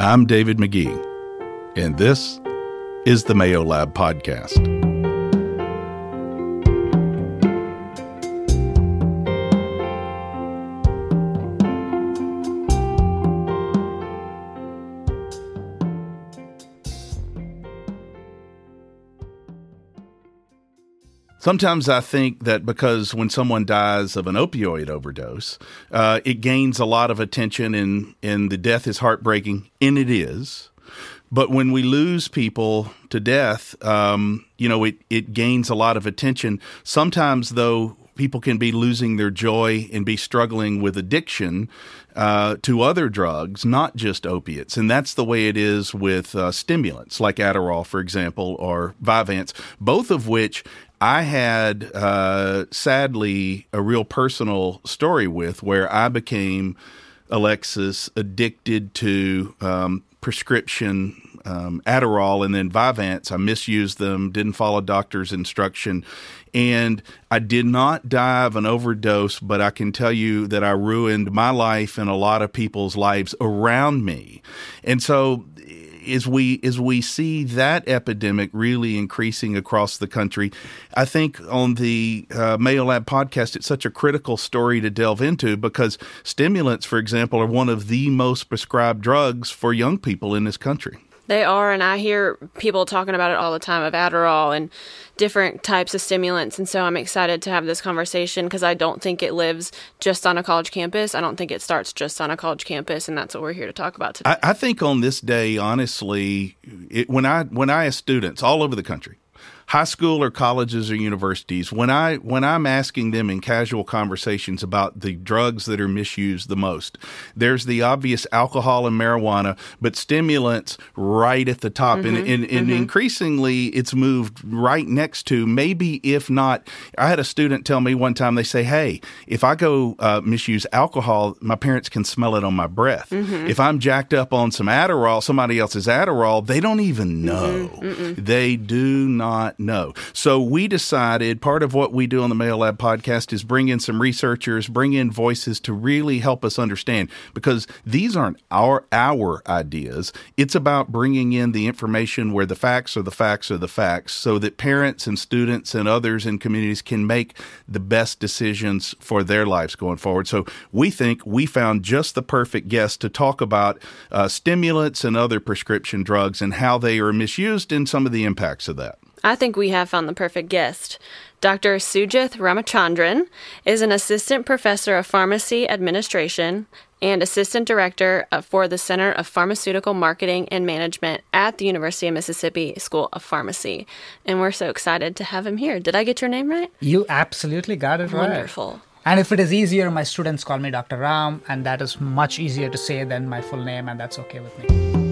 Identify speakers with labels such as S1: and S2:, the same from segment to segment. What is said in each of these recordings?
S1: I'm David Magee, and this is the Mayo Lab Podcast. Sometimes I think that because when someone dies of an opioid overdose, uh, it gains a lot of attention and, and the death is heartbreaking, and it is. But when we lose people to death, um, you know, it, it gains a lot of attention. Sometimes, though, people can be losing their joy and be struggling with addiction uh, to other drugs, not just opiates. And that's the way it is with uh, stimulants like Adderall, for example, or Vyvanse, both of which I had uh, sadly a real personal story with where I became Alexis addicted to um, prescription um, Adderall and then Vyvanse. I misused them, didn't follow doctor's instruction, and I did not die of an overdose. But I can tell you that I ruined my life and a lot of people's lives around me, and so as we as we see that epidemic really increasing across the country, I think on the uh, Mayo Lab podcast, it's such a critical story to delve into because stimulants, for example, are one of the most prescribed drugs for young people in this country.
S2: They are, and I hear people talking about it all the time of Adderall and different types of stimulants. And so I'm excited to have this conversation because I don't think it lives just on a college campus. I don't think it starts just on a college campus, and that's what we're here to talk about today.
S1: I, I think on this day, honestly, it, when I when I ask students all over the country, high school or colleges or universities, when I when I'm asking them in casual conversations about the drugs that are misused the most, there's the obvious alcohol and marijuana, but stimulants right at the top, mm-hmm, and, and, and mm-hmm. increasingly it's moved right next to maybe if not. I had a student tell me one time they say, "Hey, if I go uh, misuse alcohol, my parents can smell it on my breath. Mm-hmm. If I'm jacked up on some Adderall, somebody else's Adderall, they don't even know. They do not know. So we decided part of what we do on the Mayo Lab podcast is bring in some researchers, bring in voices to really help us understand because these aren't our our ideas. It's about bringing in the information where the facts are the facts are the facts so that parents and students and others in communities can make the best decisions for their lives going forward. So we think we found just the perfect guest to talk about uh, stimulants and other prescription drugs and how they are misused and some of the impacts of that.
S2: I think we have found the perfect guest. Dr. Sujith Ramachandran is an assistant professor of pharmacy administration and assistant director for the Center of Pharmaceutical Marketing and Management at the University of Mississippi School of Pharmacy. And we're so excited to have him here. Did I get your name right?
S3: You absolutely got it
S2: right. Wonderful.
S3: And if it is easier, my students call me Dr. Ram, and that is much easier to say than my full name, and that's okay with me.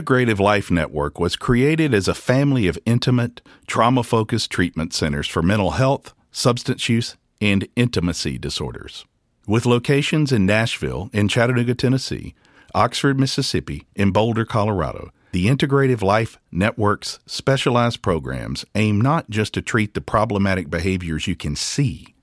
S1: Integrative Life Network was created as a family of intimate, trauma focused treatment centers for mental health, substance use, and intimacy disorders. With locations in Nashville, in Chattanooga, Tennessee, Oxford, Mississippi, and Boulder, Colorado, the Integrative Life Network's specialized programs aim not just to treat the problematic behaviors you can see,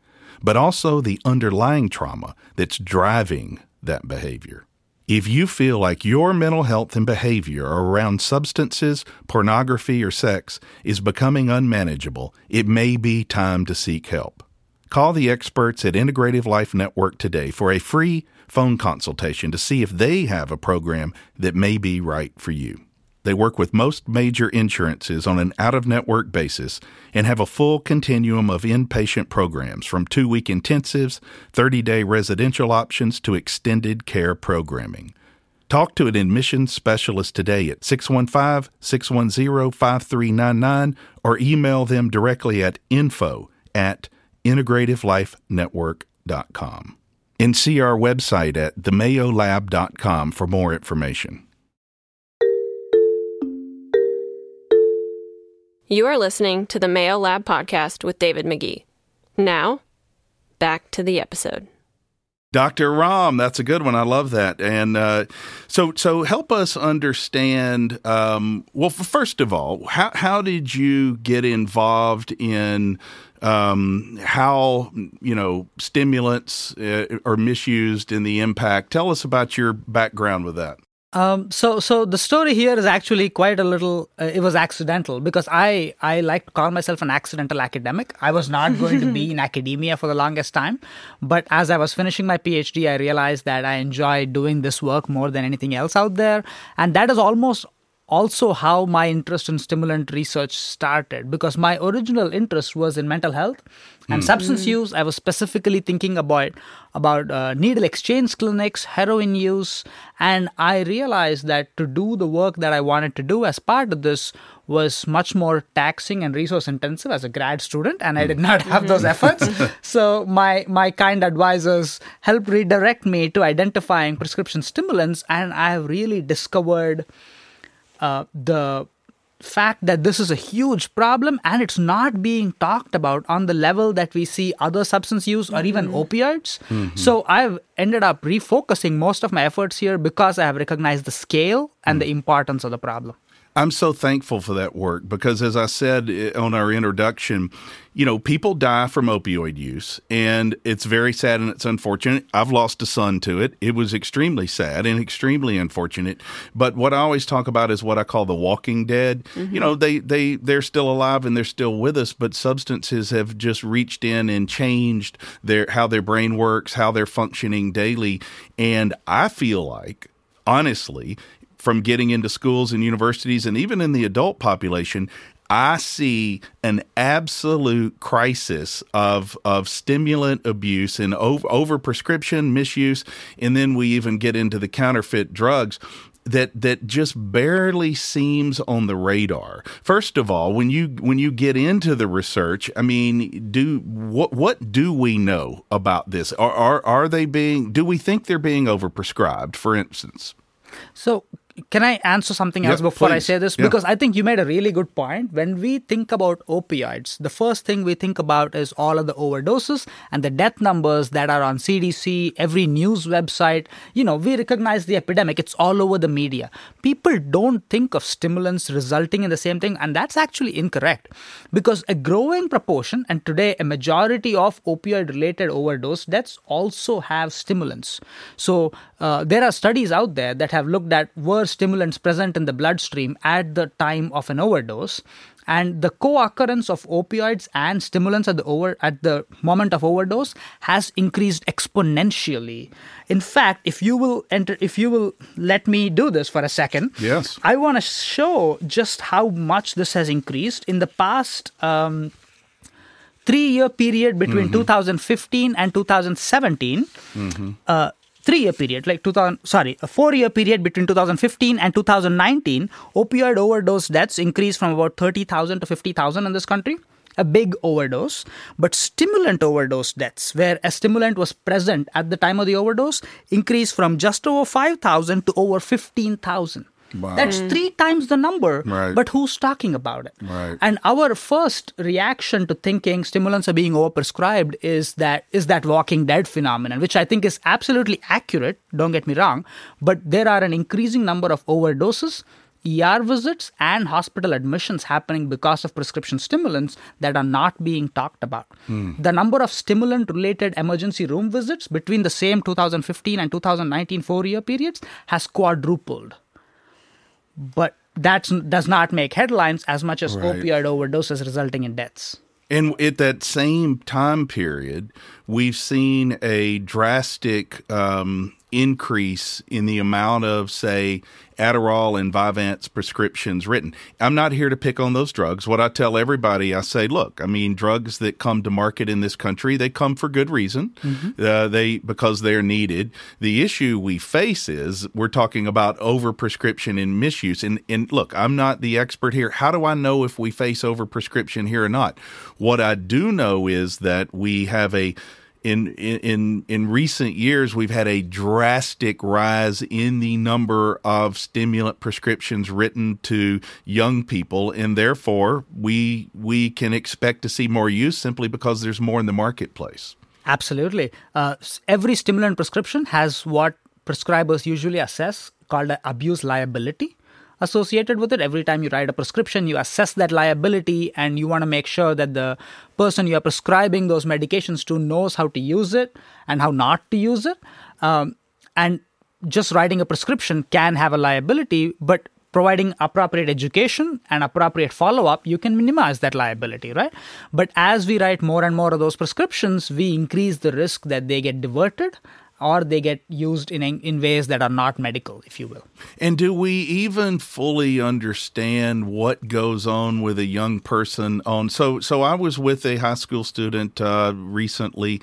S1: but also the underlying trauma that's driving that behavior. If you feel like your mental health and behavior around substances, pornography, or sex is becoming unmanageable, it may be time to seek help. Call the experts at Integrative Life Network today for a free phone consultation to see if they have a program that may be right for you. They work with most major insurances on an out of network basis and have a full continuum of inpatient programs from two week intensives, 30 day residential options to extended care programming. Talk to an admissions specialist today at 615 610 5399 or email them directly at info at integrativelifenetwork.com. And see our website at themayolab.com for more information.
S2: You are listening to the Mayo Lab podcast with David Magee. Now, back to the episode.
S1: Dr. Ram, that's a good one. I love that. And uh, so, so help us understand. Um, well, first of all, how how did you get involved in um, how you know stimulants uh, are misused in the impact? Tell us about your background with that.
S3: Um, so, so the story here is actually quite a little. Uh, it was accidental because I I like to call myself an accidental academic. I was not going to be in academia for the longest time, but as I was finishing my PhD, I realized that I enjoy doing this work more than anything else out there, and that is almost also how my interest in stimulant research started because my original interest was in mental health and mm. substance mm. use i was specifically thinking about about uh, needle exchange clinics heroin use and i realized that to do the work that i wanted to do as part of this was much more taxing and resource intensive as a grad student and i did not have those efforts so my my kind advisors helped redirect me to identifying prescription stimulants and i have really discovered uh, the fact that this is a huge problem and it's not being talked about on the level that we see other substance use or even mm-hmm. opioids. Mm-hmm. So I've ended up refocusing most of my efforts here because I have recognized the scale and mm. the importance of the problem.
S1: I'm so thankful for that work because, as I said eh, on our introduction, you know, people die from opioid use, and it's very sad and it's unfortunate. I've lost a son to it. It was extremely sad and extremely unfortunate. But what I always talk about is what I call the walking dead. Mm-hmm. You know, they they they're still alive and they're still with us, but substances have just reached in and changed their how their brain works, how they're functioning daily, and I feel like honestly, from getting into schools and universities and even in the adult population, I see an absolute crisis of of stimulant abuse and over, over prescription misuse, and then we even get into the counterfeit drugs that that just barely seems on the radar. First of all, when you when you get into the research, I mean, do what what do we know about this? Are are, are they being? Do we think they're being overprescribed? For instance.
S3: So can I answer something else before please. I say this? Because I think you made a really good point. When we think about opioids, the first thing we think about is all of the overdoses and the death numbers that are on CDC, every news website. You know, we recognize the epidemic, it's all over the media. People don't think of stimulants resulting in the same thing, and that's actually incorrect because a growing proportion, and today a majority of opioid related overdose deaths also have stimulants. So uh, there are studies out there that have looked at were stimulants present in the bloodstream at the time of an overdose and the co-occurrence of opioids and stimulants at the over at the moment of overdose has increased exponentially in fact if you will enter if you will let me do this for a second
S1: yes
S3: i want to show just how much this has increased in the past um, three year period between mm-hmm. 2015 and 2017 mm-hmm. uh, three year period, like 2000, sorry, a four year period between 2015 and 2019, opioid overdose deaths increased from about 30,000 to 50,000 in this country. A big overdose, but stimulant overdose deaths, where a stimulant was present at the time of the overdose, increased from just over 5,000 to over 15,000. Wow. That's mm. three times the number.
S1: Right.
S3: But who's talking about it?
S1: Right.
S3: And our first reaction to thinking stimulants are being overprescribed is that is that walking dead phenomenon, which I think is absolutely accurate, don't get me wrong, but there are an increasing number of overdoses. ER visits and hospital admissions happening because of prescription stimulants that are not being talked about. Mm. The number of stimulant related emergency room visits between the same 2015 and 2019 four year periods has quadrupled but that does not make headlines as much as right. opioid overdoses resulting in deaths.
S1: And at that same time period, we've seen a drastic um, increase in the amount of, say, Adderall and Vyvanse prescriptions written. I'm not here to pick on those drugs. What I tell everybody, I say, look, I mean, drugs that come to market in this country, they come for good reason. Mm-hmm. Uh, they because they're needed. The issue we face is we're talking about overprescription and misuse. And and look, I'm not the expert here. How do I know if we face overprescription here or not? What I do know is that we have a in in in recent years we've had a drastic rise in the number of stimulant prescriptions written to young people and therefore we we can expect to see more use simply because there's more in the marketplace.
S3: Absolutely. Uh, every stimulant prescription has what prescribers usually assess called abuse liability associated with it. Every time you write a prescription, you assess that liability and you want to make sure that the person you are prescribing those medications to knows how to use it and how not to use it. Um, and just writing a prescription can have a liability, but providing appropriate education and appropriate follow up, you can minimize that liability, right? But as we write more and more of those prescriptions, we increase the risk that they get diverted or they get used in in ways that are not medical, if you will.
S1: And do we even fully understand what goes on with a young person on? So, so I was with a high school student uh, recently,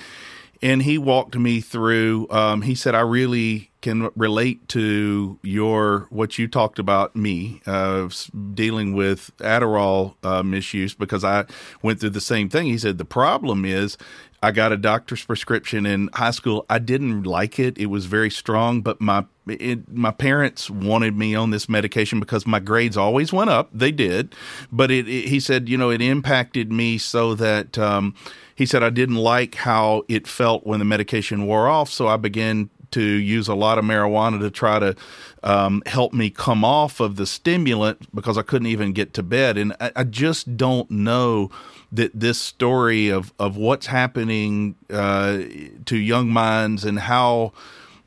S1: and he walked me through. Um, he said, "I really." can relate to your what you talked about me uh, dealing with Adderall uh, misuse because I went through the same thing. He said the problem is I got a doctor's prescription in high school. I didn't like it. It was very strong, but my it, my parents wanted me on this medication because my grades always went up. They did, but it, it he said, you know, it impacted me so that um, he said I didn't like how it felt when the medication wore off. So I began to use a lot of marijuana to try to um, help me come off of the stimulant because I couldn't even get to bed. And I, I just don't know that this story of of what's happening uh, to young minds and how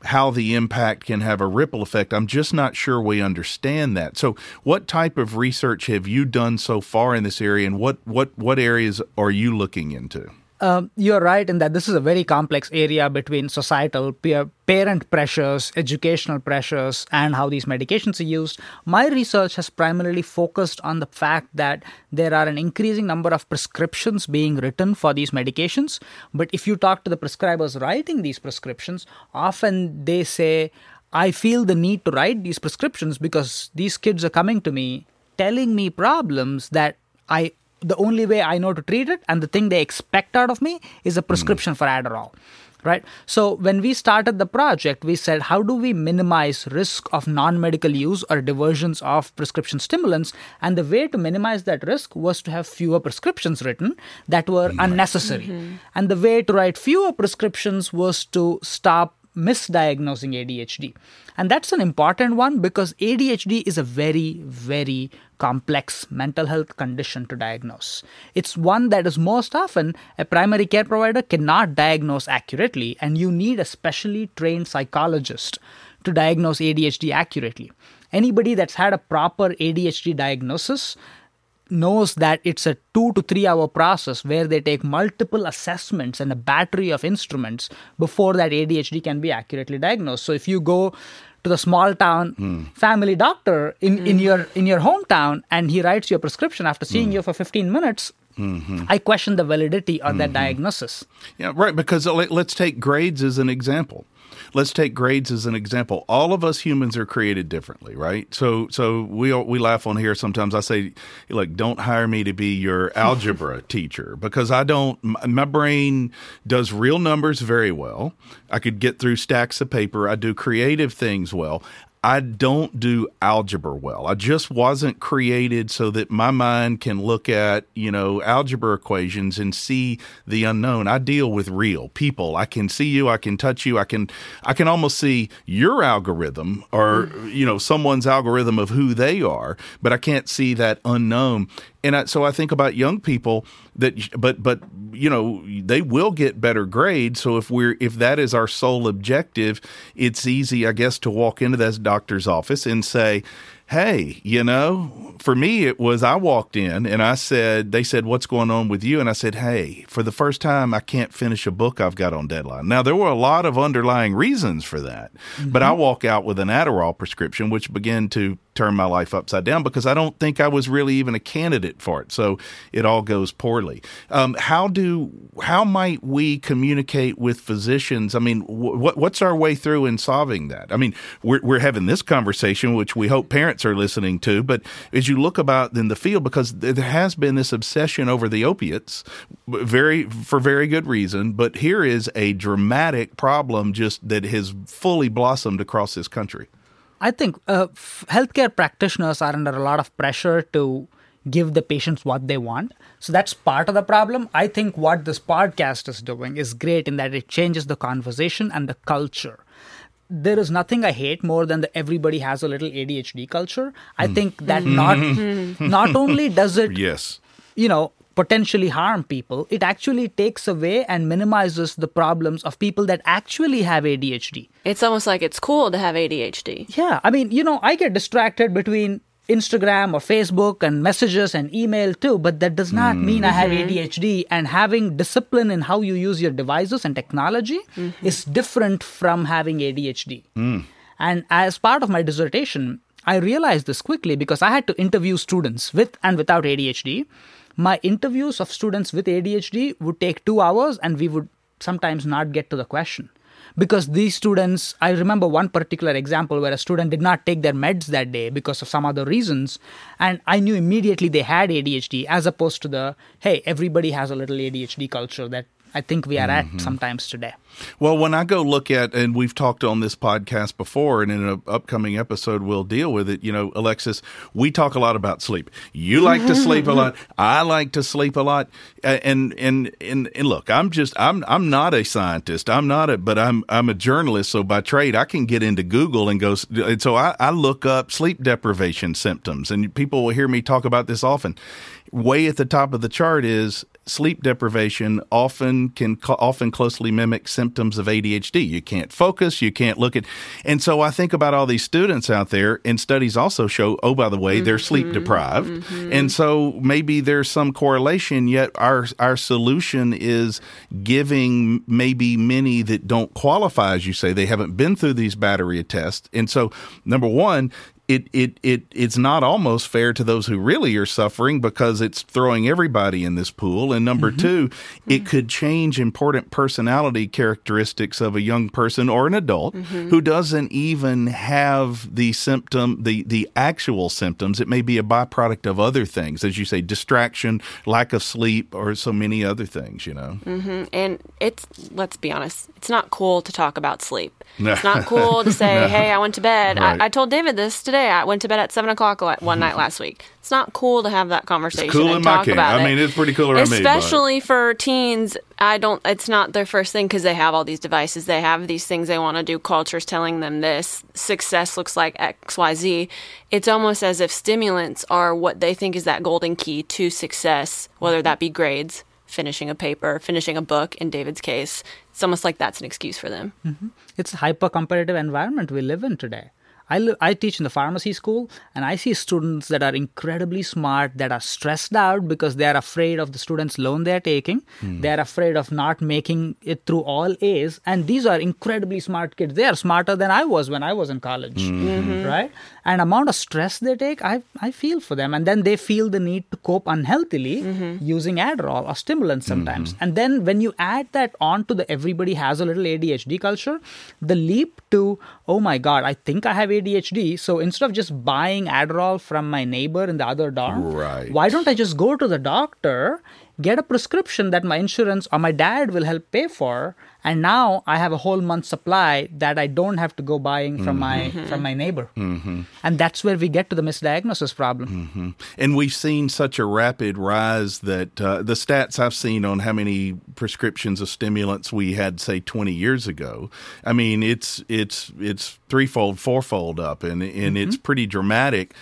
S1: how the impact can have a ripple effect. I'm just not sure we understand that. So, what type of research have you done so far in this area, and what what what areas are you looking into?
S3: Um, you're right in that this is a very complex area between societal peer, parent pressures, educational pressures, and how these medications are used. My research has primarily focused on the fact that there are an increasing number of prescriptions being written for these medications. But if you talk to the prescribers writing these prescriptions, often they say, I feel the need to write these prescriptions because these kids are coming to me telling me problems that I the only way I know to treat it and the thing they expect out of me is a prescription mm. for Adderall. Right. So when we started the project, we said, how do we minimize risk of non-medical use or diversions of prescription stimulants? And the way to minimize that risk was to have fewer prescriptions written that were unnecessary. Mm-hmm. And the way to write fewer prescriptions was to stop misdiagnosing ADHD. And that's an important one because ADHD is a very, very complex mental health condition to diagnose. It's one that is most often a primary care provider cannot diagnose accurately, and you need a specially trained psychologist to diagnose ADHD accurately. Anybody that's had a proper ADHD diagnosis knows that it's a two to three hour process where they take multiple assessments and a battery of instruments before that ADHD can be accurately diagnosed. So if you go to the small town mm. family doctor in, mm. in your in your hometown and he writes your prescription after seeing mm. you for 15 minutes Mm-hmm. I question the validity of mm-hmm. that diagnosis.
S1: Yeah, right. Because let's take grades as an example let's take grades as an example. All of us humans are created differently, right? So so we we laugh on here sometimes. I say like don't hire me to be your algebra teacher because I don't my brain does real numbers very well. I could get through stacks of paper. I do creative things well. I don't do algebra well. I just wasn't created so that my mind can look at, you know, algebra equations and see the unknown. I deal with real people. I can see you, I can touch you, I can I can almost see your algorithm or mm-hmm. you know, someone's algorithm of who they are, but I can't see that unknown and I, so I think about young people that, but but you know they will get better grades. So if we're if that is our sole objective, it's easy, I guess, to walk into that doctor's office and say, hey, you know, for me, it was I walked in and I said, they said, what's going on with you? And I said, hey, for the first time, I can't finish a book I've got on deadline. Now, there were a lot of underlying reasons for that, mm-hmm. but I walk out with an Adderall prescription, which began to turn my life upside down because I don't think I was really even a candidate for it. So it all goes poorly. Um, how do how might we communicate with physicians? I mean, wh- what's our way through in solving that? I mean, we're we're having this conversation, which we hope parents are listening to. But as you look about in the field, because there has been this obsession over the opiates, very for very good reason. But here is a dramatic problem just that has fully blossomed across this country.
S3: I think uh, f- healthcare practitioners are under a lot of pressure to give the patients what they want. So that's part of the problem. I think what this podcast is doing is great in that it changes the conversation and the culture. There is nothing I hate more than the everybody has a little ADHD culture. I
S1: Hmm.
S3: think that not not only does it
S1: Yes.
S3: you know potentially harm people, it actually takes away and minimizes the problems of people that actually have ADHD.
S2: It's almost like it's cool to have ADHD.
S3: Yeah, I mean, you know, I get distracted between Instagram or Facebook and messages and email too, but that does not hmm. mean I have mm-hmm. ADHD. And having discipline in how you use your devices and technology mm-hmm. is different from having ADHD. Hmm. And as part of my dissertation, I realized this quickly because I had to interview students with and without ADHD. My interviews of students with ADHD would take two hours, and we would sometimes not get to the question because these students i remember one particular example where a student did not take their meds that day because of some other reasons. And i knew immediately they had adhd as opposed to the hey everybody has a little adhd culture that i think we are at mm-hmm. sometimes today
S1: Well, when I go look at, and we've talked on this podcast before, and in an upcoming episode, we'll deal with it. You know, Alexis, we talk a lot about sleep. You like to sleep a lot. I like to sleep a lot. And and and and look, I'm just I'm I'm not a scientist. I'm not a, but I'm I'm a journalist. So by trade, I can get into Google and go. And so I, I look up sleep deprivation symptoms, and people will hear me talk about this often. Way at the top of the chart is sleep deprivation often can often closely mimic symptoms of ADHD. You can't focus, you can't look at, and so I think about all these students out there, and studies also show, oh by the way, they're sleep mm-hmm. deprived, mm-hmm. and so maybe there's some correlation. Yet our our solution is giving maybe many that don't qualify, as you say, they haven't been through these battery tests, and so number one it, it it it's not almost fair to those who really are suffering because it's throwing everybody in this pool. And number mm-hmm. two, it mm-hmm. could change important personality characteristics of a young person or an adult mm-hmm. who doesn't even have the symptom, the the actual symptoms. It may be a byproduct of other things, as you say, distraction, lack of sleep, or so many other things. You know.
S2: And it's, let's be honest, it's not cool to talk about sleep.
S1: No.
S2: It's not cool to say, hey, I went to bed.
S1: Right.
S2: I, I told David this today. I went to bed at 7 o'clock one night mm-hmm. last week. It's not cool to have that conversation
S1: cool
S2: and
S1: in
S2: talk
S1: camp.
S2: about
S1: I
S2: it.
S1: mean, it's pretty cool around me,
S2: Especially for teens, I don't, it's not their first thing because they have all these devices. They have these things they want to do. Culture's telling them this. Success looks like XYZ. It's almost as if stimulants are what they think is that golden key to success, whether that be grades, finishing a paper, finishing a book, in David's case. It's almost like that's an excuse for them. Mm-hmm.
S3: it's a hyper competitive environment we live in today. I, li- I teach in the pharmacy school and I see students that are incredibly smart that are stressed out because they are afraid of the students' loan they're taking. Hmm. They are afraid of not making it through all A's. And these are incredibly smart kids. They are smarter than I was when I was in college, hmm. mm-hmm. right? And amount of stress they take, I, I feel for them. And then they feel the need to cope unhealthily mm-hmm. using Adderall or stimulants mm-hmm. sometimes. And then when you add that on to the everybody has a little ADHD culture, the leap to, oh my God, I think I have ADHD. So instead of just buying Adderall from my neighbor in the other dorm,
S1: Right.
S3: why don't I just go to the doctor, get a prescription that my insurance or my dad will help pay for, and now I have a whole month supply that I don't have to go buying from my from my neighbor. Mm-hmm. And that's where we get to the misdiagnosis problem.
S1: And we've seen such a rapid rise that uh, the stats I've seen on how many prescriptions of stimulants we had, say, 20 years ago. I mean, it's it's it's threefold, fourfold up, and and it's pretty dramatic.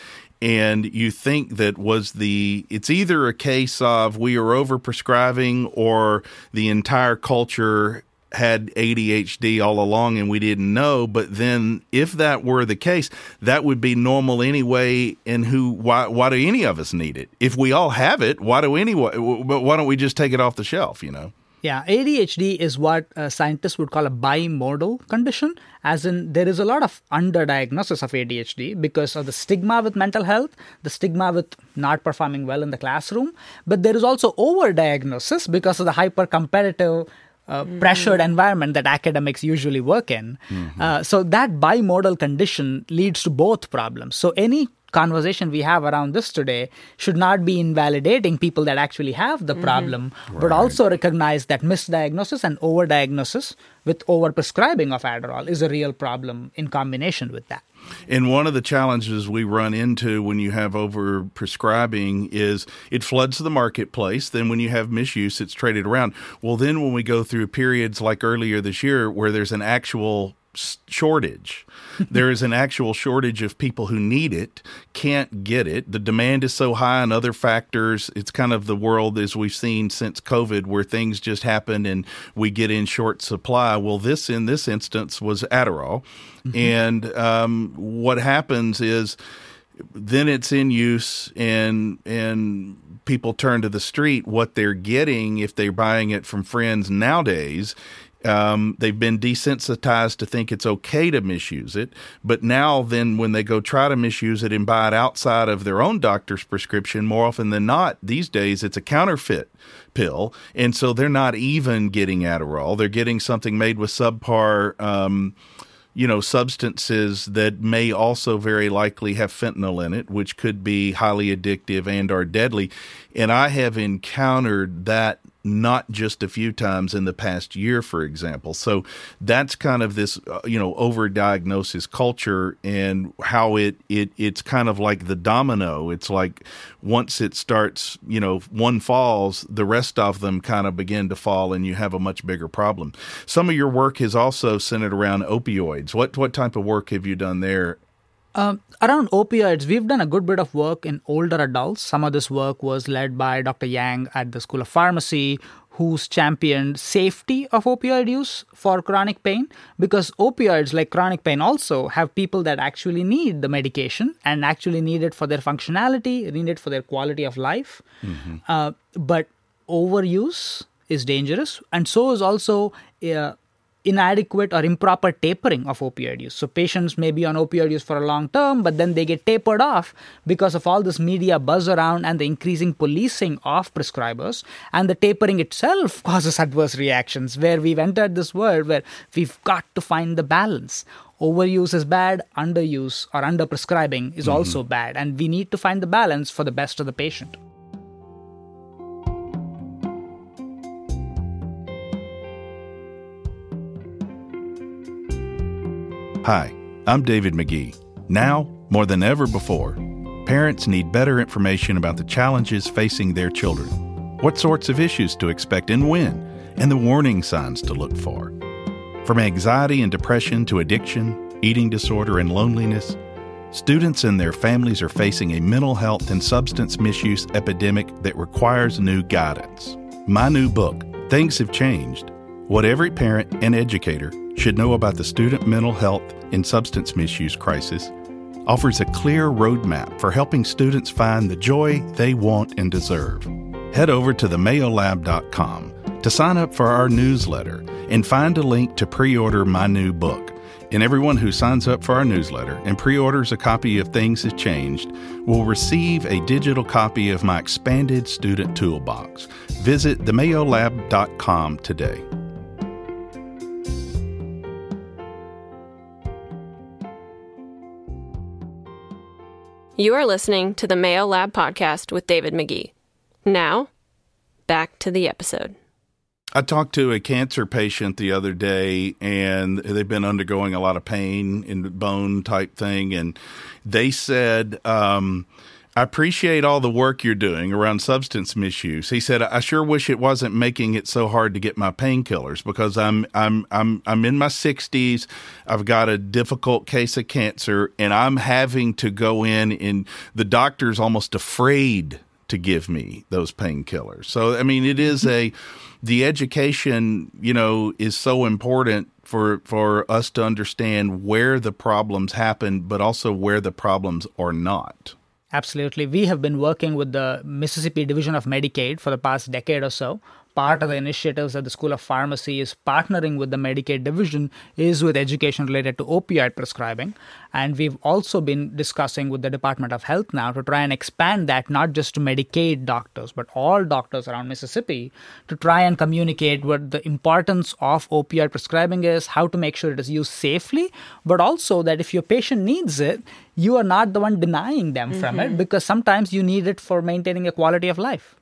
S1: And you think that was the it's either a case of we are over prescribing or the entire culture had ADHD all along and we didn't know. But then, if that were the case, that would be normal anyway. And who? Why? Why do any of us need it? If we all have it, why do anyone? But why don't we just take it off the shelf? You know.
S3: Yeah, ADHD is what uh, scientists would call a bimodal condition, as in there is a lot of underdiagnosis of ADHD because of the stigma with mental health, the stigma with not performing well in the classroom, but there is also overdiagnosis because of the hyper competitive. Uh, pressured environment that academics usually work in. Uh, so, that bimodal condition leads to both problems. So, any conversation we have around this today should not be invalidating people that actually have the mm-hmm. problem, right. but also recognize that misdiagnosis and overdiagnosis with overprescribing of Adderall is a real problem in combination with that.
S1: And one of the challenges we run into when you have over prescribing is it floods the marketplace. Then when you have misuse, it's traded around. Well, then when we go through periods like earlier this year where there's an actual shortage. there is an actual shortage of people who need it, can't get it. The demand is so high and other factors. It's kind of the world as we've seen since COVID where things just happen and we get in short supply. Well, this in this instance was Adderall. Mm-hmm. And um, what happens is then it's in use and and people turn to the street what they're getting if they're buying it from friends nowadays um, they've been desensitized to think it's okay to misuse it. But now, then, when they go try to misuse it and buy it outside of their own doctor's prescription, more often than not, these days it's a counterfeit pill. And so they're not even getting Adderall. They're getting something made with subpar. Um, you know, substances that may also very likely have fentanyl in it, which could be highly addictive and are deadly. And I have encountered that not just a few times in the past year, for example. So that's kind of this, uh, you know, overdiagnosis culture and how it, it it's kind of like the domino. It's like once it starts, you know, one falls, the rest of them kind of begin to fall, and you have a much bigger problem. Some of your work is also centered around opioids. What what type of work have you done there
S3: um, around opioids, we've done a good bit of work in older adults. Some of this work was led by Dr. Yang at the School of Pharmacy, who's championed safety of opioid use for chronic pain because opioids like chronic pain also have people that actually need the medication and actually need it for their functionality need it for their quality of life mm-hmm. uh, but overuse is dangerous and so is also uh, inadequate or improper tapering of opioid use. So patients may be on opioid use for a long term, but then they get tapered off because of all this media buzz around and the increasing policing of prescribers. And the tapering itself causes adverse reactions where we've entered this world where we've got to find the balance. Overuse is bad, underuse or underprescribing is mm-hmm. also bad. And we need to find the balance for the best of the patient.
S1: Hi, I'm David Magee. Now, more than ever before, parents need better information about the challenges facing their children, what sorts of issues to expect and when, and the warning signs to look for. From anxiety and depression to addiction, eating disorder, and loneliness, students and their families are facing a mental health and substance misuse epidemic that requires new guidance. My new book, Things Have Changed What Every Parent and Educator Should Know About the Student Mental Health and substance misuse crisis offers a clear roadmap for helping students find the joy they want and deserve. Head over to themayolab.com to sign up for our newsletter and find a link to pre order my new book. And everyone who signs up for our newsletter and pre orders a copy of Things Have Changed will receive a digital copy of my expanded student toolbox. Visit themayolab.com today.
S2: You are listening to the Mayo Lab podcast with David Magee. Now, back to the episode.
S1: I talked to a cancer patient the other day, and they've been undergoing a lot of pain and bone type thing, and they said, um, I appreciate all the work you're doing around substance misuse. He said, I sure wish it wasn't making it so hard to get my painkillers because I'm I'm I'm I'm in my 60s. I've got a difficult case of cancer and I'm having to go in and the doctor's almost afraid to give me those painkillers. So I mean it is a the education, you know, is so important for for us to understand where the problems happen but also where the problems are not.
S3: Absolutely. We have been working with the Mississippi Division of Medicaid for the past decade or so, part of the initiatives that the School of Pharmacy is partnering with the Medicaid division is with education related to opioid prescribing. And we've also been discussing with the Department of Health now to try and expand that not just to Medicaid doctors, but all doctors around Mississippi to try and communicate what the importance of opioid prescribing is, how to make sure it is used safely, but also that if your patient needs it, you are not the one denying them mm-hmm. from it because sometimes you need it for maintaining a quality of life.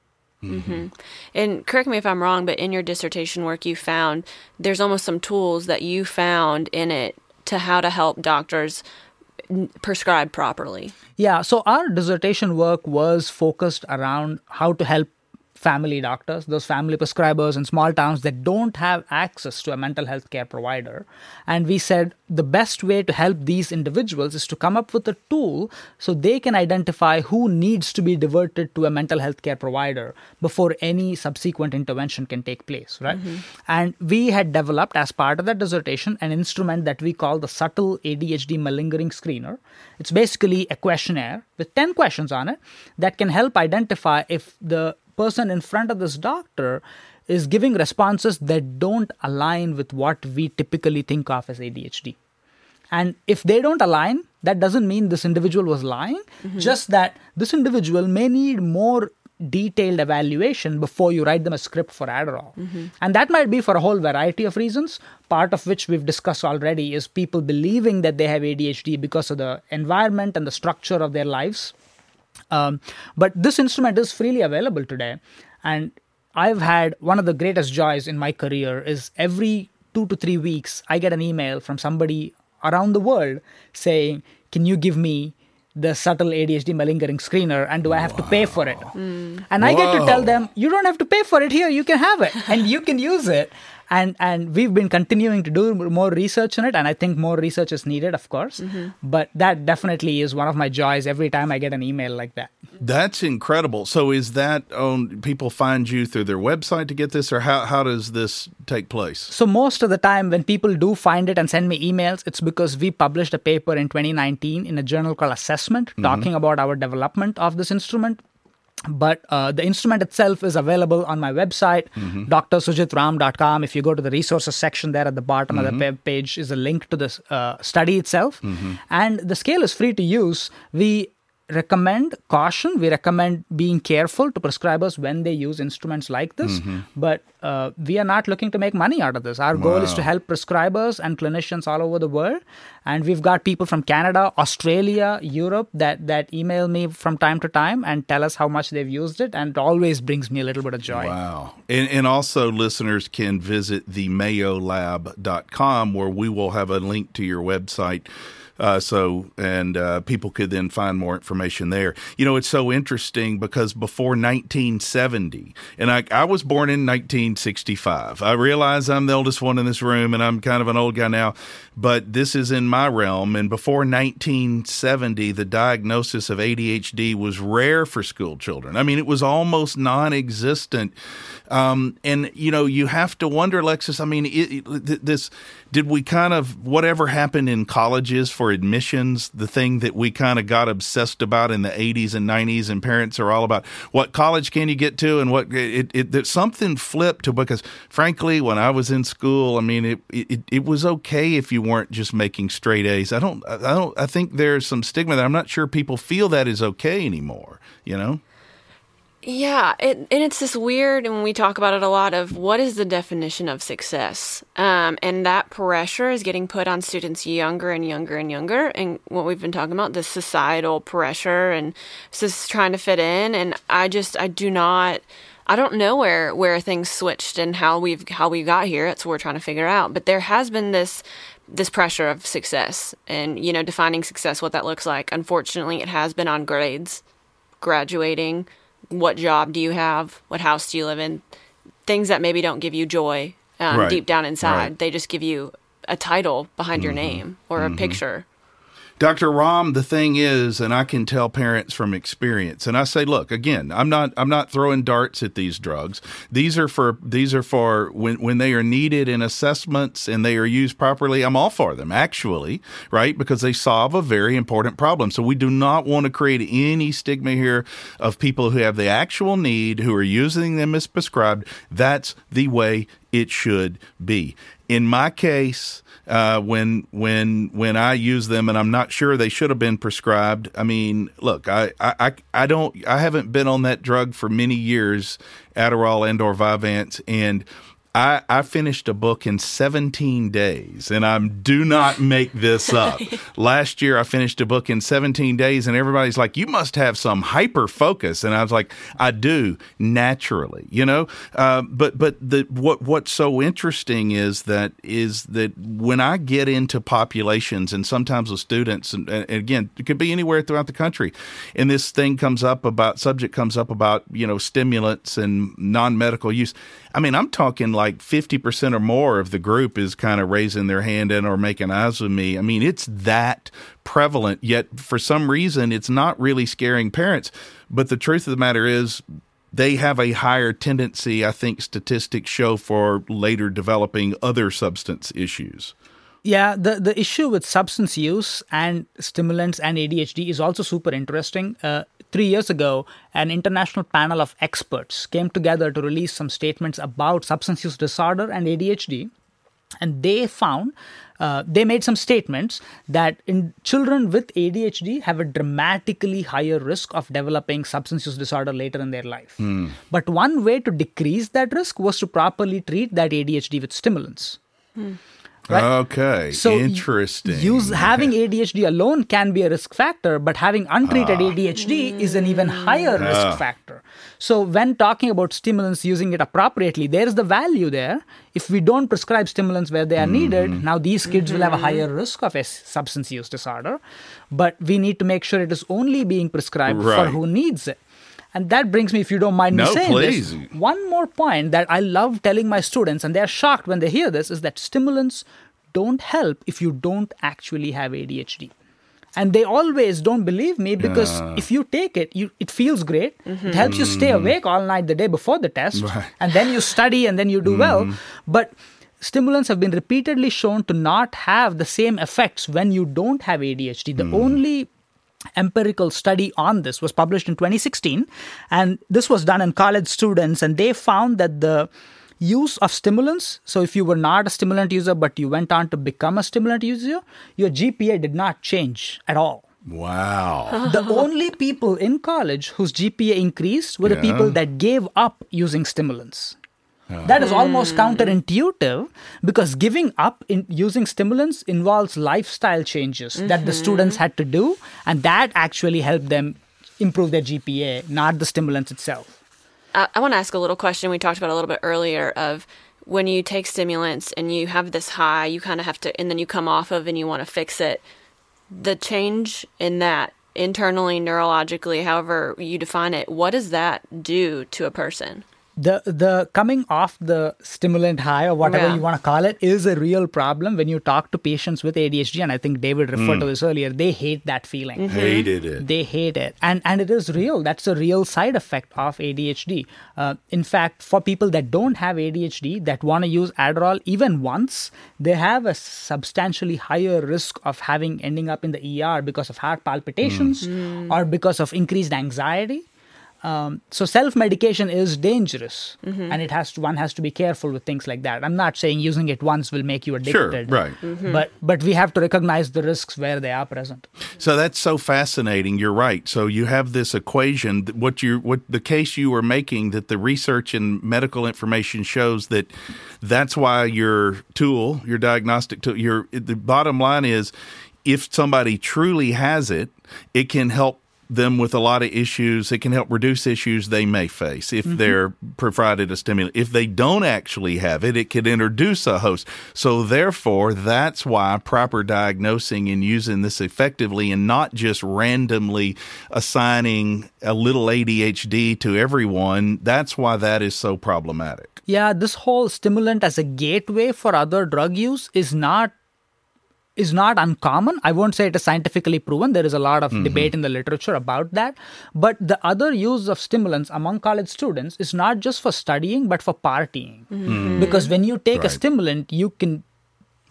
S2: Mm-hmm. And correct me if I'm wrong, but in your dissertation work, you found there's almost some tools that you found in it to how to help doctors prescribe properly.
S3: Yeah, so our dissertation work was focused around how to help family doctors, those family prescribers in small towns that don't have access to a mental health care provider. And we said the best way to help these individuals is to come up with a tool so they can identify who needs to be diverted to a mental health care provider before any subsequent intervention can take place, right? Mm-hmm. And we had developed, as part of that dissertation, an instrument that we call the Subtle ADHD Malingering Screener. It's basically a questionnaire with 10 questions on it that can help identify if the person in front of this doctor is giving responses that don't align with what we typically think of as ADHD. And if they don't align, that doesn't mean this individual was lying, mm-hmm. just that this individual may need more detailed evaluation before you write them a script for Adderall. Mm-hmm. And that might be for a whole variety of reasons, part of which we've discussed already is people believing that they have ADHD because of the environment and the structure of their lives um, but this instrument is freely available today. And I've had one of the greatest joys in my career is every two to three weeks, I get an email from somebody around the world saying, Can you give me the subtle ADHD malingering screener and do I have wow. to pay for it? Mm. And I get to tell them, You don't have to pay for it here, you can have it and you can use it and and we've been continuing to do more research on it and i think more research is needed of course. Mm-hmm. but that definitely is one of my joys every time i get an email like that.
S1: That's incredible. So is that on people find you through their website to get this or how, how does this take place?
S3: So most of the time when people do find it and send me emails it's because we published a paper in 2019 in a journal called assessment mm-hmm. talking about our development of this instrument but uh, the instrument itself is available on my website mm-hmm. drsujithram.com if you go to the resources section there at the bottom mm-hmm. of the mm-hmm. page is a link to the uh, study itself mm-hmm. and the scale is free to use we recommend caution. We recommend being careful to prescribers when they use instruments like this. Mm-hmm. But uh, we are not looking to make money out of this. Our goal is to help prescribers and clinicians all over the world. And we've got people from Canada, Australia, Europe that, that email me from time to time and tell us how much they've used it. And it always brings me a little bit of joy.
S1: Wow. And, and also, listeners can visit the mayolab.com where we will have a link to your website uh, so, and uh, people could then find more information there. You know, it's so interesting because before 1970, and I, I was born in 1965. I realize I'm the oldest one in this room and I'm kind of an old guy now, but this is in my realm. And before 1970, the diagnosis of ADHD was rare for school children. I mean, it was almost non existent. Um, and, you know, you have to wonder, Lexus, I mean, it, it, this, did we kind of, whatever happened in colleges for admissions, the thing that we kind of got obsessed about in the 80s and 90s, and parents are all about what college can you get to and what, it, it, something flipped to, because frankly, when I was in school, I mean, it, it, it was okay if you weren't just making straight A's. I don't, I don't, I think there's some stigma that I'm not sure people feel that is okay anymore, you know?
S2: Yeah, it, and it's this weird, and we talk about it a lot of what is the definition of success? Um, and that pressure is getting put on students younger and younger and younger. And what we've been talking about, the societal pressure and just trying to fit in. And I just, I do not, I don't know where, where things switched and how we've, how we got here. That's what we're trying to figure out. But there has been this, this pressure of success and, you know, defining success, what that looks like. Unfortunately, it has been on grades, graduating what job do you have? What house do you live in? Things that maybe don't give you joy um, right. deep down inside. Right. They just give you a title behind mm-hmm. your name or mm-hmm. a picture.
S1: Dr. Ram, the thing is, and I can tell parents from experience, and I say, look, again, I'm not I'm not throwing darts at these drugs. These are for these are for when when they are needed in assessments and they are used properly. I'm all for them, actually, right? Because they solve a very important problem. So we do not want to create any stigma here of people who have the actual need who are using them as prescribed. That's the way it should be. In my case, uh, when when when I use them, and I'm not sure they should have been prescribed. I mean, look, I I I don't I haven't been on that drug for many years, Adderall and or Vyvanse, and I, I finished a book in 17 days, and I do not make this up. Last year, I finished a book in 17 days, and everybody's like, "You must have some hyper focus," and I was like, "I do naturally," you know. Uh, but but the what what's so interesting is that is that when I get into populations, and sometimes with students, and, and again, it could be anywhere throughout the country, and this thing comes up about subject comes up about you know stimulants and non medical use I mean, I'm talking like 50% or more of the group is kind of raising their hand and or making eyes with me. I mean, it's that prevalent, yet for some reason, it's not really scaring parents. But the truth of the matter is, they have a higher tendency, I think statistics show, for later developing other substance issues.
S3: Yeah, the, the issue with substance use and stimulants and ADHD is also super interesting. Uh, three years ago, an international panel of experts came together to release some statements about substance use disorder and ADHD. And they found, uh, they made some statements that in children with ADHD have a dramatically higher risk of developing substance use disorder later in their life. Mm. But one way to decrease that risk was to properly treat that ADHD with stimulants. Mm.
S1: Right? Okay. So interesting.
S3: Use having ADHD alone can be a risk factor, but having untreated ah. ADHD is an even higher uh, risk factor. So when talking about stimulants, using it appropriately, there is the value there. If we don't prescribe stimulants where they are mm-hmm. needed, now these kids mm-hmm. will have a higher risk of a substance use disorder. But we need to make sure it is only being prescribed right. for who needs it. And that brings me, if you don't mind
S1: no,
S3: me saying
S1: please.
S3: this, one more point that I love telling my students, and they're shocked when they hear this, is that stimulants don't help if you don't actually have ADHD. And they always don't believe me because if you take it, you it feels great. Mm-hmm. It helps you stay mm-hmm. awake all night the day before the test, right. and then you study and then you do mm-hmm. well. But stimulants have been repeatedly shown to not have the same effects when you don't have ADHD. The mm. only empirical study on this was published in 2016 and this was done in college students and they found that the use of stimulants so if you were not a stimulant user but you went on to become a stimulant user your gpa did not change at all.
S1: Wow.
S3: The only people in college whose gpa increased were yeah. the people that gave up using stimulants that is almost counterintuitive because giving up in using stimulants involves lifestyle changes mm-hmm. that the students had to do, and that actually helped them improve their GPA, not the stimulants itself.
S2: I, I want to ask a little question we talked about a little bit earlier of when you take stimulants and you have this high, you kind of have to, and then you come off of and you want to fix it. The change in that internally, neurologically, however you define it, what does that do to a person?
S3: The the coming off the stimulant high or whatever yeah. you want to call it is a real problem when you talk to patients with ADHD and I think David referred mm. to this earlier they hate that feeling
S1: mm-hmm. hated it
S3: they hate it and and it is real that's a real side effect of ADHD uh, in fact for people that don't have ADHD that want to use Adderall even once they have a substantially higher risk of having ending up in the ER because of heart palpitations mm. or because of increased anxiety um, so self medication is dangerous, mm-hmm. and it has to, one has to be careful with things like that. I'm not saying using it once will make you addicted,
S1: sure, right?
S3: Mm-hmm. But but we have to recognize the risks where they are present.
S1: So that's so fascinating. You're right. So you have this equation. What you what the case you were making that the research and medical information shows that that's why your tool, your diagnostic tool, your the bottom line is if somebody truly has it, it can help them with a lot of issues. It can help reduce issues they may face if mm-hmm. they're provided a stimulant. If they don't actually have it, it could introduce a host. So therefore, that's why proper diagnosing and using this effectively and not just randomly assigning a little ADHD to everyone, that's why that is so problematic.
S3: Yeah, this whole stimulant as a gateway for other drug use is not is not uncommon. I won't say it is scientifically proven. There is a lot of mm-hmm. debate in the literature about that. But the other use of stimulants among college students is not just for studying, but for partying. Mm-hmm. Because when you take a stimulant, you can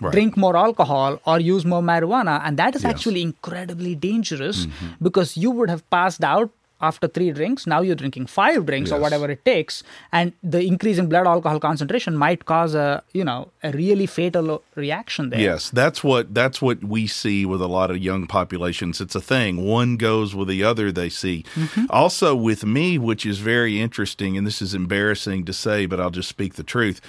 S1: Right.
S3: drink more alcohol or use more marijuana. And that is
S1: Yes.
S3: actually incredibly dangerous mm-hmm. because you would have passed out after three drinks. Now you're drinking five drinks or whatever it takes. And the increase in blood alcohol concentration might cause a, you know, a really fatal reaction there.
S1: Yes, that's what that's what we see with a lot of young populations. It's a thing. One goes with the other. They see. Also with me, which is very interesting, and this is embarrassing to say, but I'll just speak the truth.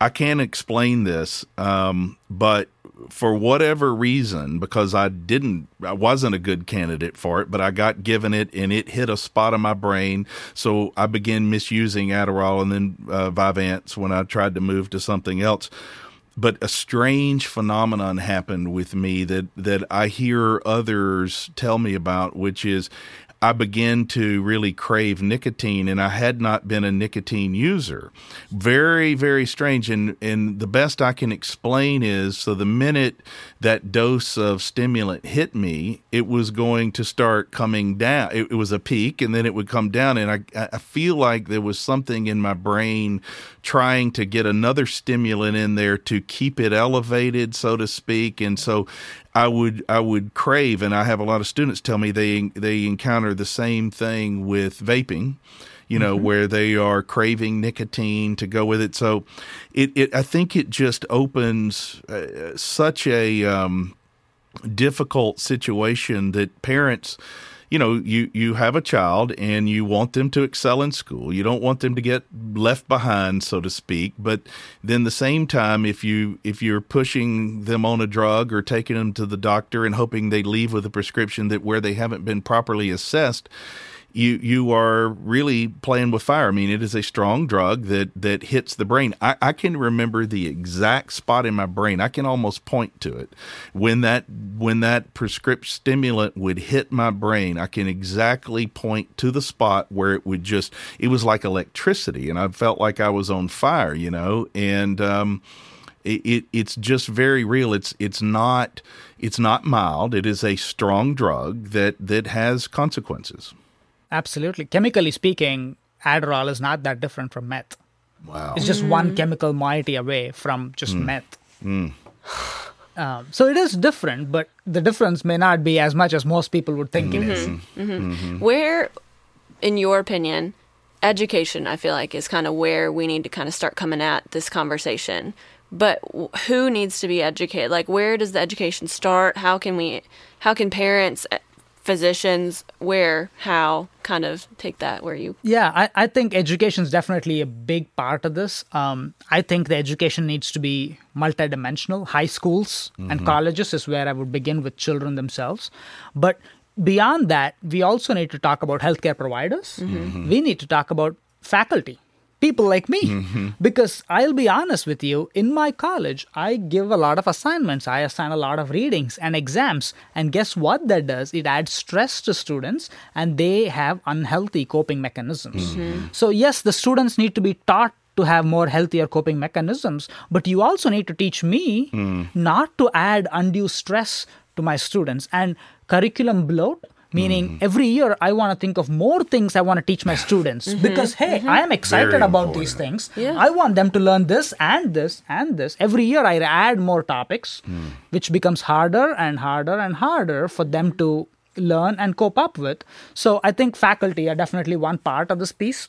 S1: I can't explain this, um, but for whatever reason, because I didn't, I wasn't a good candidate for it, but I got given it and it hit a spot in my brain. So I began misusing Adderall and then uh, Vyvanse when I tried to move to something else but a strange phenomenon happened with me that that I hear others tell me about, which is I began to really crave nicotine, and I had not been a nicotine user. Very, very strange. And and the best I can explain is so the minute that dose of stimulant hit me, it was going to start coming down. It, it was a peak, and then it would come down. And I I feel like there was something in my brain trying to get another stimulant in there to keep it elevated, so to speak. And so I would I would crave, and I have a lot of students tell me they they encounter the same thing with vaping. You know, where they are craving nicotine to go with it. So, it, it I think it just opens uh, such a um, difficult situation that parents you know you you have a child and you want them to excel in school. You don't want them to get left behind so to speak. But then the same time if you if you're pushing them on a drug or taking them to the doctor and hoping they leave with a prescription that where they haven't been properly assessed you you are really playing with fire. I mean, it is a strong drug that that hits the brain. I, I can remember the exact spot in my brain. I can almost point to it when that when that prescription stimulant would hit my brain. I can exactly point to the spot where it would just. It was like electricity, and I felt like I was on fire. You know, and um, it, it it's just very real. It's it's not it's not mild. It is a strong drug that that has consequences.
S3: Absolutely. Chemically speaking, Adderall is not that different from meth.
S1: Wow.
S3: It's just mm. one chemical moiety away from just mm. meth. Mm. Um, so it is different, but the difference may not be as much as most people would think it mm-hmm. is. Mm-hmm. Mm-hmm.
S2: Where, in your opinion, education, I feel like, is kind of where we need to kind of start coming at this conversation. But who needs to be educated? Like, where does the education start? How can we, how can parents, eh, physicians, where, how kind of take that where you.
S3: Yeah, I, I think education is definitely a big part of this. Um, I think the education needs to be multidimensional. High schools and colleges is where I would begin with children themselves. But beyond that, we also need to talk about healthcare providers. We need to talk about faculty, people like me. Mm-hmm. Because I'll be honest with you, in my college, I give a lot of assignments, I assign a lot of readings and exams. And guess what that does? It adds stress to students and they have unhealthy coping mechanisms. Mm-hmm. Mm-hmm. So, yes, the students need to be taught to have more healthier coping mechanisms, but you also need to teach me mm. not to add undue stress to my students. And curriculum bloat meaning mm-hmm. every year i want to think of more things i want to teach my students. Mm-hmm. Because hey mm-hmm. i am excited
S1: Very
S3: about
S1: important.
S3: these things.
S2: Yeah.
S3: i want them to learn this and this and this. Every year i add more topics hmm. which becomes harder and harder and harder for them to learn and cope up with. So i think faculty are definitely one part of this piece.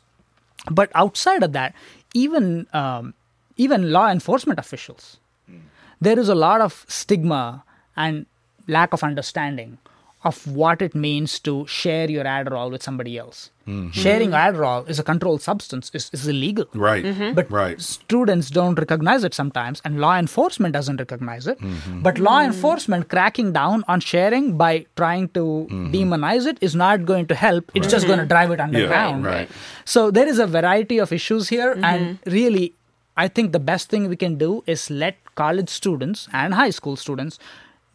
S3: But outside of that even um, even law enforcement officials hmm. there is a lot of stigma and lack of understanding of what it means to share your Adderall with somebody else. Mm-hmm. Sharing Adderall is a controlled substance, is, is illegal.
S1: Right. Mm-hmm.
S3: But
S1: Right.
S3: students don't recognize it sometimes, and law enforcement doesn't recognize it. Mm-hmm. But law mm. enforcement cracking down on sharing by trying to demonize it is not going to help. It's just going to drive it underground.
S1: right.
S3: So there is a variety of issues here, and really, I think the best thing we can do is let college students and high school students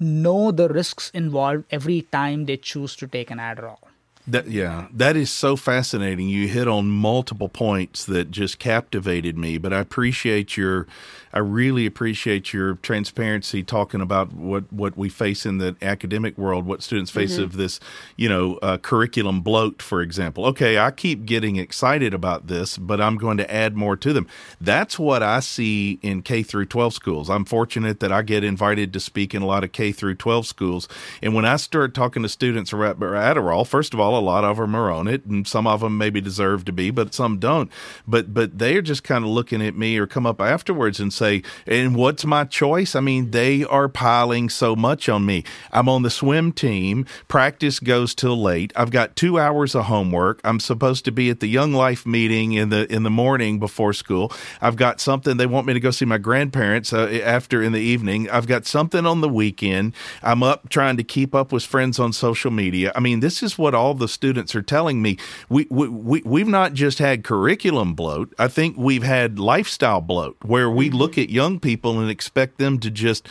S3: know the risks involved every time they choose to take an Adderall.
S1: That, yeah, that is so fascinating. You hit on multiple points that just captivated me. But I appreciate your, I really appreciate your transparency talking about what what we face in the academic world, what students face mm-hmm. of this, you know, uh, curriculum bloat, for example. Okay, I keep getting excited about this, but I'm going to add more to them. That's what I see in K through 12 schools. I'm fortunate that I get invited to speak in a lot of K through 12 schools, and when I start talking to students about Adderall, first of all, a lot of them are on it, and some of them maybe deserve to be, but some don't. But but they're just kind of looking at me or come up afterwards and say, "And what's my choice?" I mean, they are piling so much on me. I'm on the swim team. Practice goes till late. I've got two hours of homework. I'm supposed to be at the Young Life meeting in the in the morning before school. I've got something they want me to go see my grandparents uh, after in the evening. I've got something on the weekend. I'm up trying to keep up with friends on social media. I mean, this is what all the students are telling me. We, we, we, we've not just had curriculum bloat, I think we've had lifestyle bloat where we mm-hmm. Look at young people and expect them to just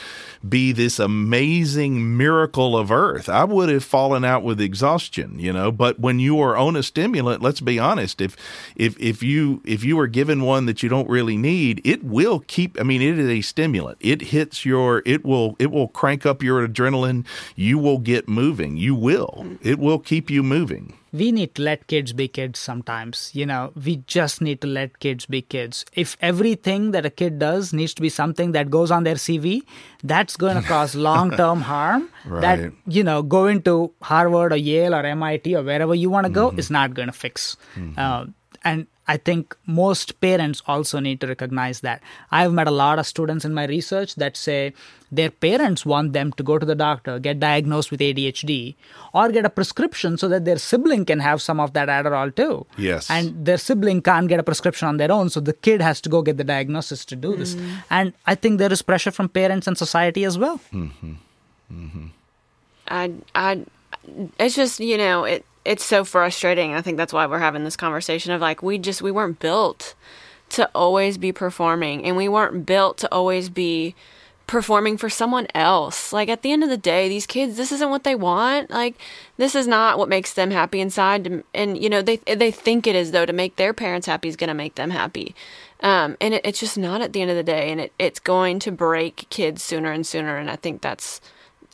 S1: be this amazing miracle of earth. I would have fallen out with exhaustion, you know, but when you are on a stimulant, let's be honest, if if if you if you are given one that you don't really need, it will keep I mean it is a stimulant. It hits your it will it will crank up your adrenaline. You will get moving. You will. It will keep you moving
S3: we need to let kids be kids sometimes. You know, we just need to let kids be kids. If everything that a kid does needs to be something that goes on their CV, that's going to cause long term harm. Right. That, you know, going to Harvard or Yale or MIT or wherever you want to go mm-hmm. is not going to fix. Mm-hmm. Uh, and I think most parents also need to recognize that. I've met a lot of students in my research that say their parents want them to go to the doctor, get diagnosed with ADHD, or get a prescription so that their sibling can have some of that Adderall too.
S1: Yes.
S3: And their sibling can't get a prescription on their own, so the kid has to go get the diagnosis to do this. Mm. And I think there is pressure from parents and society as well.
S1: Mm-hmm. Mm-hmm.
S2: I, I, it's just you know it it's so frustrating. I think that's why we're having this conversation of like we just we weren't built to always be performing and we weren't built to always be performing for someone else. Like at the end of the day, these kids, this isn't what they want. Like this is not what makes them happy inside. And you know, they they think it is though to make their parents happy is going to make them happy. Um, and it, it's just not at the end of the day, and it, it's going to break kids sooner and sooner. And I think that's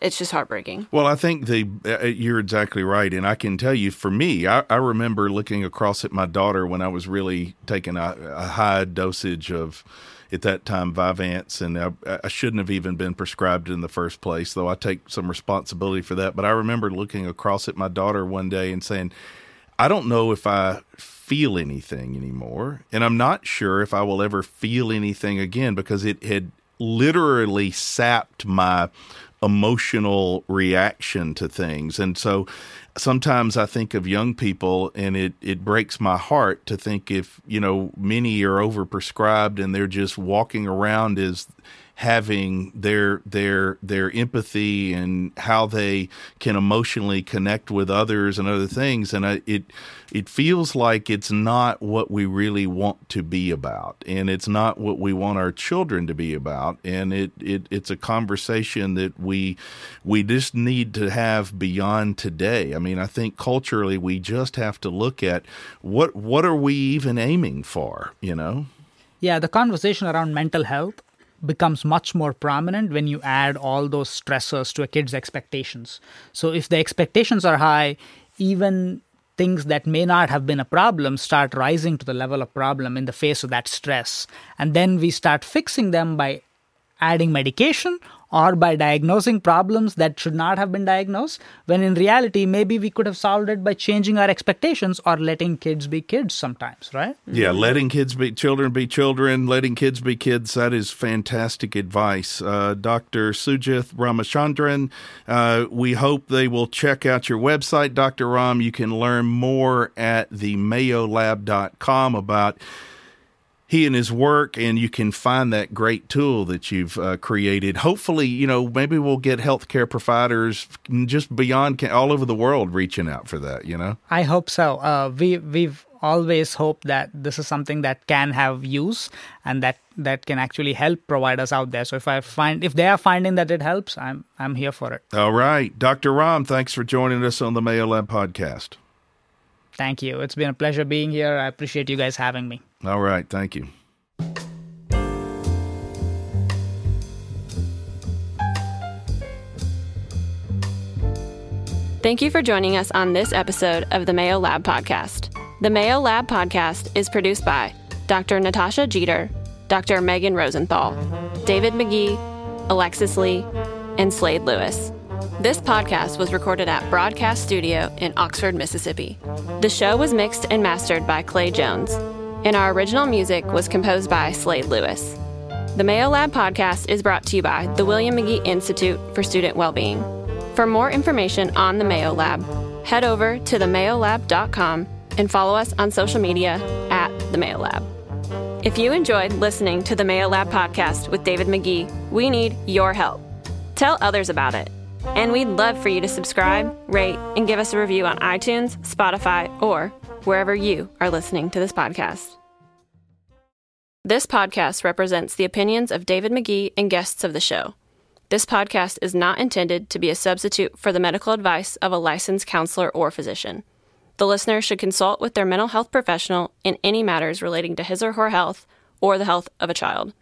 S2: it's just heartbreaking.
S1: Well, I think the uh, uh, you're exactly right, and I can tell you, for me, I, I remember looking across at my daughter when I was really taking a, a high dosage of at that time Vyvanse, and I, I, shouldn't have even been prescribed in the first place, though I take some responsibility for that. But I remember looking across at my daughter one day and saying, I don't know if I feel anything anymore, and I'm not sure if I will ever feel anything again because it had literally sapped my emotional reaction to things. And so sometimes I think of young people and it, it breaks my heart to think if, you know, many are overprescribed and they're just walking around as having their their their empathy and how they can emotionally connect with others and other things. And I, it it feels like it's not what we really want to be about. And it's not what we want our children to be about. And it, it it's a conversation that we we just need to have beyond today. I mean i think culturally we just have to look at what what are we even aiming for you know?
S3: Yeah the conversation around mental health becomes much more prominent when you add all those stressors to a kid's expectations. So if the expectations are high, even things that may not have been a problem start rising to the level of problem in the face of that stress. And then we start fixing them by adding medication or by diagnosing problems that should not have been diagnosed, when in reality, maybe we could have solved it by changing our expectations or letting kids be kids sometimes, right?
S1: Yeah, letting kids be children be children, letting kids be kids. That is fantastic advice. Uh, Dr. Sujith Ramachandran, uh, we hope they will check out your website, Dr. Ram. You can learn more at the mayolab.com about he and his work, and you can find that great tool that you've uh, created. Hopefully, you know, maybe we'll get healthcare providers just beyond all over the world reaching out for that. You know,
S3: I hope so. Uh, we we've always hoped that this is something that can have use and that that can actually help providers out there. So if I find if they are finding that it helps, I'm I'm here for it.
S1: All right, Dr. Ram, thanks for joining us on the Mayo Lab podcast.
S3: Thank you. It's been a pleasure being here. I appreciate you guys having me.
S1: All right. Thank you.
S2: Thank you for joining us on this episode of the Mayo Lab Podcast. The Mayo Lab Podcast is produced by Dr. Natasha Jeter, Dr. Megan Rosenthal, David Magee, Alexis Lee, and Slade Lewis. This podcast was recorded at Broadcast Studio in Oxford, Mississippi. The show was mixed and mastered by Clay Jones, and our original music was composed by Slade Lewis. The Mayo Lab podcast is brought to you by the William Magee Institute for Student Wellbeing. For more information on the Mayo Lab, head over to themayolab.com and follow us on social media at the Mayo Lab. If you enjoyed listening to the Mayo Lab podcast with David Magee, we need your help. Tell others about it. And we'd love for you to subscribe, rate, and give us a review on iTunes, Spotify, or wherever you are listening to this podcast. This podcast represents the opinions of David Magee and guests of the show. This podcast is not intended to be a substitute for the medical advice of a licensed counselor or physician. The listener should consult with their mental health professional in any matters relating to his or her health or the health of a child.